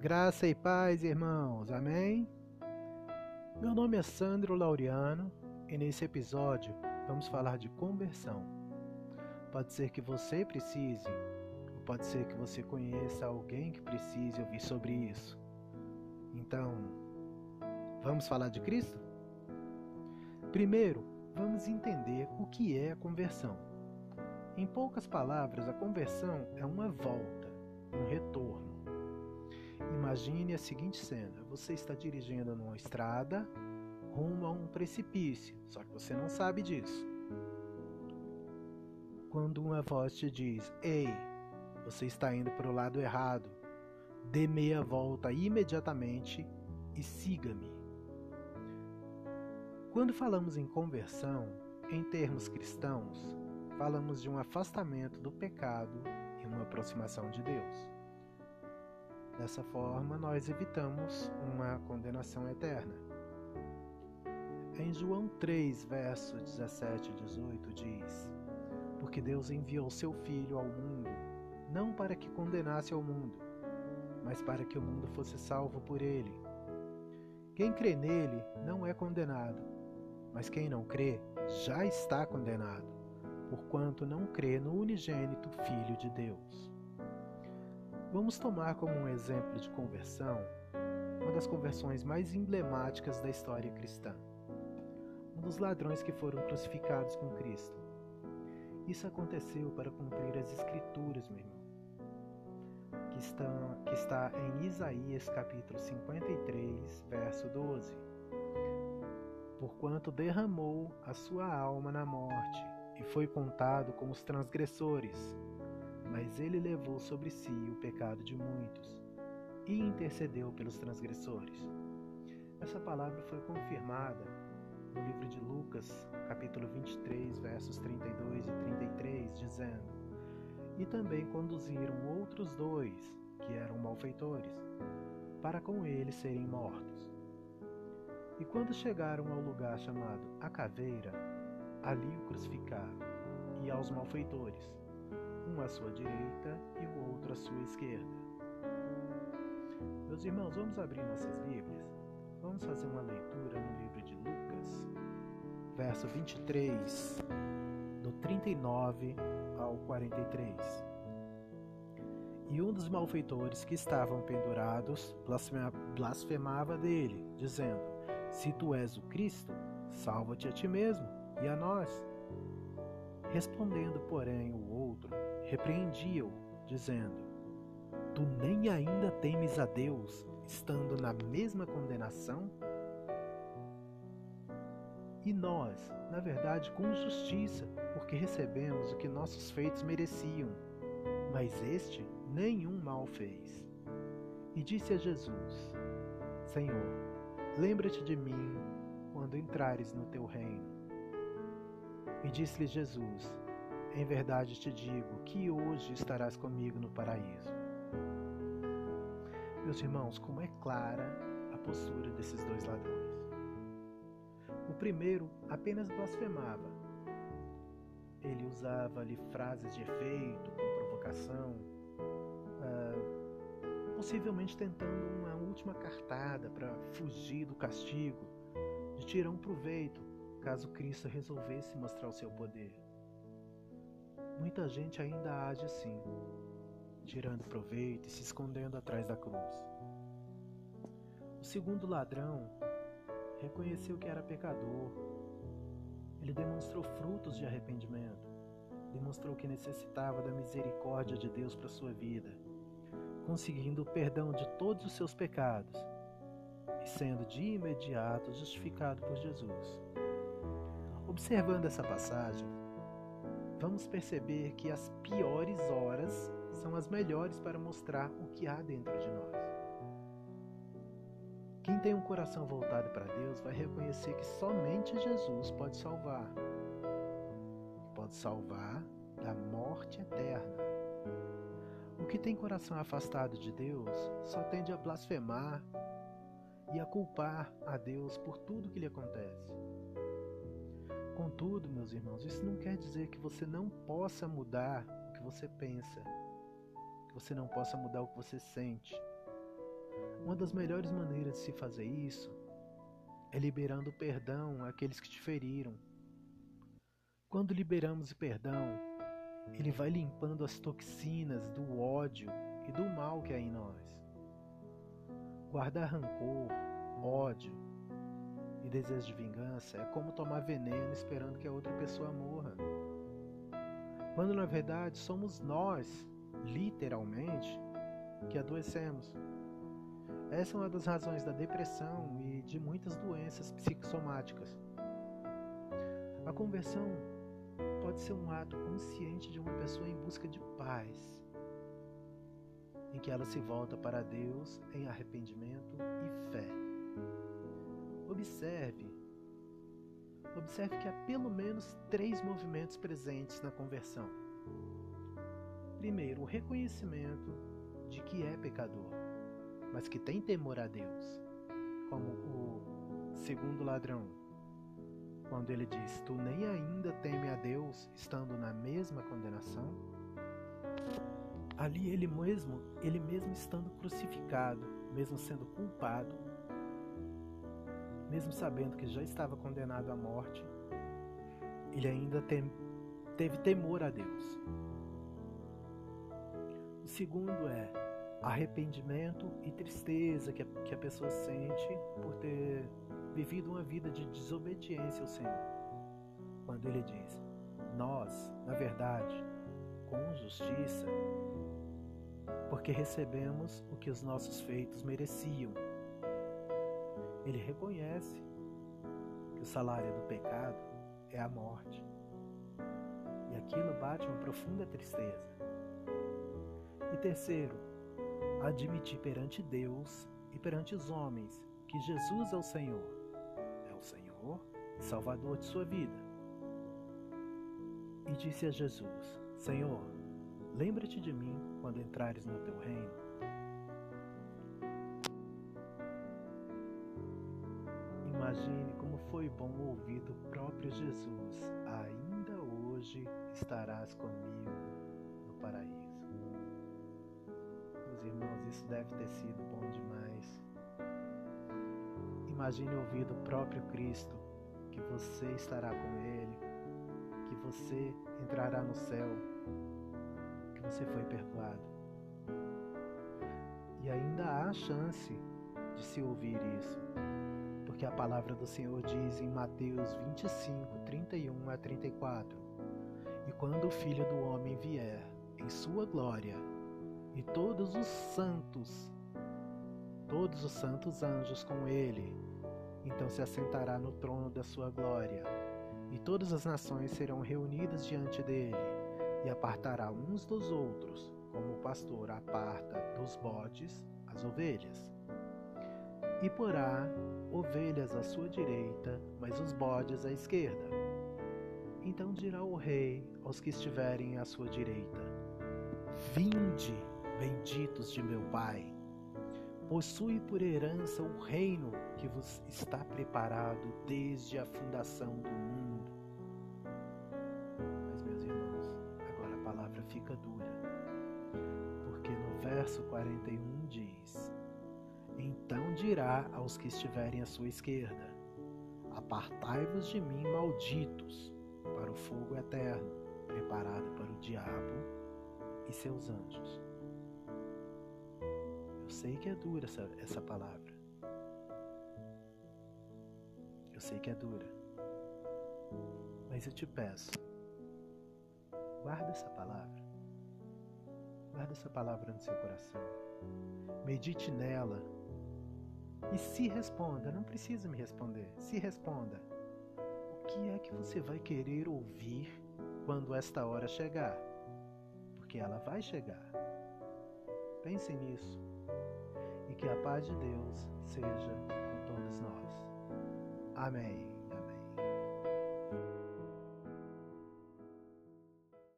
Graça e paz, irmãos. Amém? Meu nome é Sandro Laureano e nesse episódio vamos falar de conversão. Pode ser que você precise, ou pode ser que você conheça alguém que precise ouvir sobre isso. Então, vamos falar de Cristo? Primeiro, vamos entender o que é a conversão. Em poucas palavras, a conversão é uma volta, um retorno Imagine a seguinte cena: você está dirigindo numa estrada rumo a um precipício, só que você não sabe disso. Quando uma voz te diz: Ei, você está indo para o lado errado, dê meia volta imediatamente e siga-me. Quando falamos em conversão, em termos cristãos, falamos de um afastamento do pecado e uma aproximação de Deus. Dessa forma, nós evitamos uma condenação eterna. Em João 3, verso 17 e 18, diz: Porque Deus enviou seu Filho ao mundo, não para que condenasse ao mundo, mas para que o mundo fosse salvo por ele. Quem crê nele não é condenado, mas quem não crê já está condenado, porquanto não crê no unigênito Filho de Deus. Vamos tomar como um exemplo de conversão uma das conversões mais emblemáticas da história cristã. Um dos ladrões que foram crucificados com Cristo. Isso aconteceu para cumprir as Escrituras, meu irmão, que está, que está em Isaías capítulo 53, verso 12. Porquanto derramou a sua alma na morte e foi contado com os transgressores mas ele levou sobre si o pecado de muitos e intercedeu pelos transgressores. Essa palavra foi confirmada no livro de Lucas, capítulo 23, versos 32 e 33, dizendo: E também conduziram outros dois, que eram malfeitores, para com ele serem mortos. E quando chegaram ao lugar chamado A Caveira, ali o crucificaram, e aos malfeitores um à sua direita e o outro à sua esquerda. Meus irmãos, vamos abrir nossas Bíblias. Vamos fazer uma leitura no livro de Lucas, verso 23, do 39 ao 43. E um dos malfeitores que estavam pendurados blasfemava dele, dizendo: Se tu és o Cristo, salva-te a ti mesmo e a nós. Respondendo, porém, o outro, repreendia-o, dizendo: Tu nem ainda temes a Deus, estando na mesma condenação? E nós, na verdade, com justiça, porque recebemos o que nossos feitos mereciam, mas este nenhum mal fez. E disse a Jesus: Senhor, lembra-te de mim quando entrares no teu reino. E disse-lhe Jesus: em verdade te digo que hoje estarás comigo no paraíso. Meus irmãos, como é clara a postura desses dois ladrões. O primeiro apenas blasfemava. Ele usava ali frases de efeito, com provocação, uh, possivelmente tentando uma última cartada para fugir do castigo, de tirar um proveito caso Cristo resolvesse mostrar o seu poder. Muita gente ainda age assim, tirando proveito e se escondendo atrás da cruz. O segundo ladrão reconheceu que era pecador. Ele demonstrou frutos de arrependimento, demonstrou que necessitava da misericórdia de Deus para sua vida, conseguindo o perdão de todos os seus pecados e sendo de imediato justificado por Jesus. Observando essa passagem, vamos perceber que as piores horas são as melhores para mostrar o que há dentro de nós. Quem tem um coração voltado para Deus vai reconhecer que somente Jesus pode salvar. Pode salvar da morte eterna. O que tem coração afastado de Deus só tende a blasfemar e a culpar a Deus por tudo que lhe acontece. Contudo, meus irmãos, isso não quer dizer que você não possa mudar o que você pensa, que você não possa mudar o que você sente. Uma das melhores maneiras de se fazer isso é liberando perdão àqueles que te feriram. Quando liberamos o perdão, ele vai limpando as toxinas do ódio e do mal que há em nós. Guardar rancor, ódio e desejo de vingança é como tomar veneno esperando que a outra pessoa morra. Quando na verdade somos nós, literalmente, que adoecemos. Essa é uma das razões da depressão e de muitas doenças psicossomáticas. A conversão pode ser um ato consciente de uma pessoa em busca de paz, em que ela se volta para Deus em arrependimento e fé. Observe, observe que há pelo menos três movimentos presentes na conversão. Primeiro, o reconhecimento de que é pecador, mas que tem temor a Deus, como o segundo ladrão, quando ele diz: Tu nem ainda teme a Deus, estando na mesma condenação? Ali ele mesmo, ele mesmo estando crucificado, mesmo sendo culpado, mesmo sabendo que já estava condenado à morte, ele ainda tem, teve temor a Deus. O segundo é arrependimento e tristeza que a, que a pessoa sente por ter vivido uma vida de desobediência ao Senhor. Quando ele diz: Nós, na verdade, com justiça, porque recebemos o que os nossos feitos mereciam. Ele reconhece que o salário do pecado é a morte. E aquilo bate uma profunda tristeza. E terceiro, admitir perante Deus e perante os homens que Jesus é o Senhor. É o Senhor e Salvador de sua vida. E disse a Jesus: Senhor, lembra-te de mim quando entrares no teu reino. Imagine como foi bom ouvir do próprio Jesus: Ainda hoje estarás comigo no paraíso. Meus irmãos, isso deve ter sido bom demais. Imagine ouvir do próprio Cristo que você estará com Ele, que você entrará no céu, que você foi perdoado. E ainda há chance de se ouvir isso, porque a palavra do Senhor diz em Mateus 25, 31 a 34: E quando o Filho do Homem vier em sua glória, e todos os santos, todos os santos anjos com ele, então se assentará no trono da sua glória, e todas as nações serão reunidas diante dele, e apartará uns dos outros, como o pastor aparta dos bodes as ovelhas. E porá ovelhas à sua direita, mas os bodes à esquerda. Então dirá o rei aos que estiverem à sua direita: Vinde, benditos de meu Pai possui por herança o reino que vos está preparado desde a fundação do mundo. Mas, meus irmãos, agora a palavra fica dura, porque no verso 41 diz: Então dirá aos que estiverem à sua esquerda: Apartai-vos de mim, malditos, para o fogo eterno, preparado para o diabo e seus anjos. Eu sei que é dura essa, essa palavra. Eu sei que é dura. Mas eu te peço, guarda essa palavra. Guarda essa palavra no seu coração. Medite nela. E se responda, não precisa me responder. Se responda. O que é que você vai querer ouvir quando esta hora chegar? Porque ela vai chegar. Pense nisso que a paz de Deus seja com todos nós. Amém.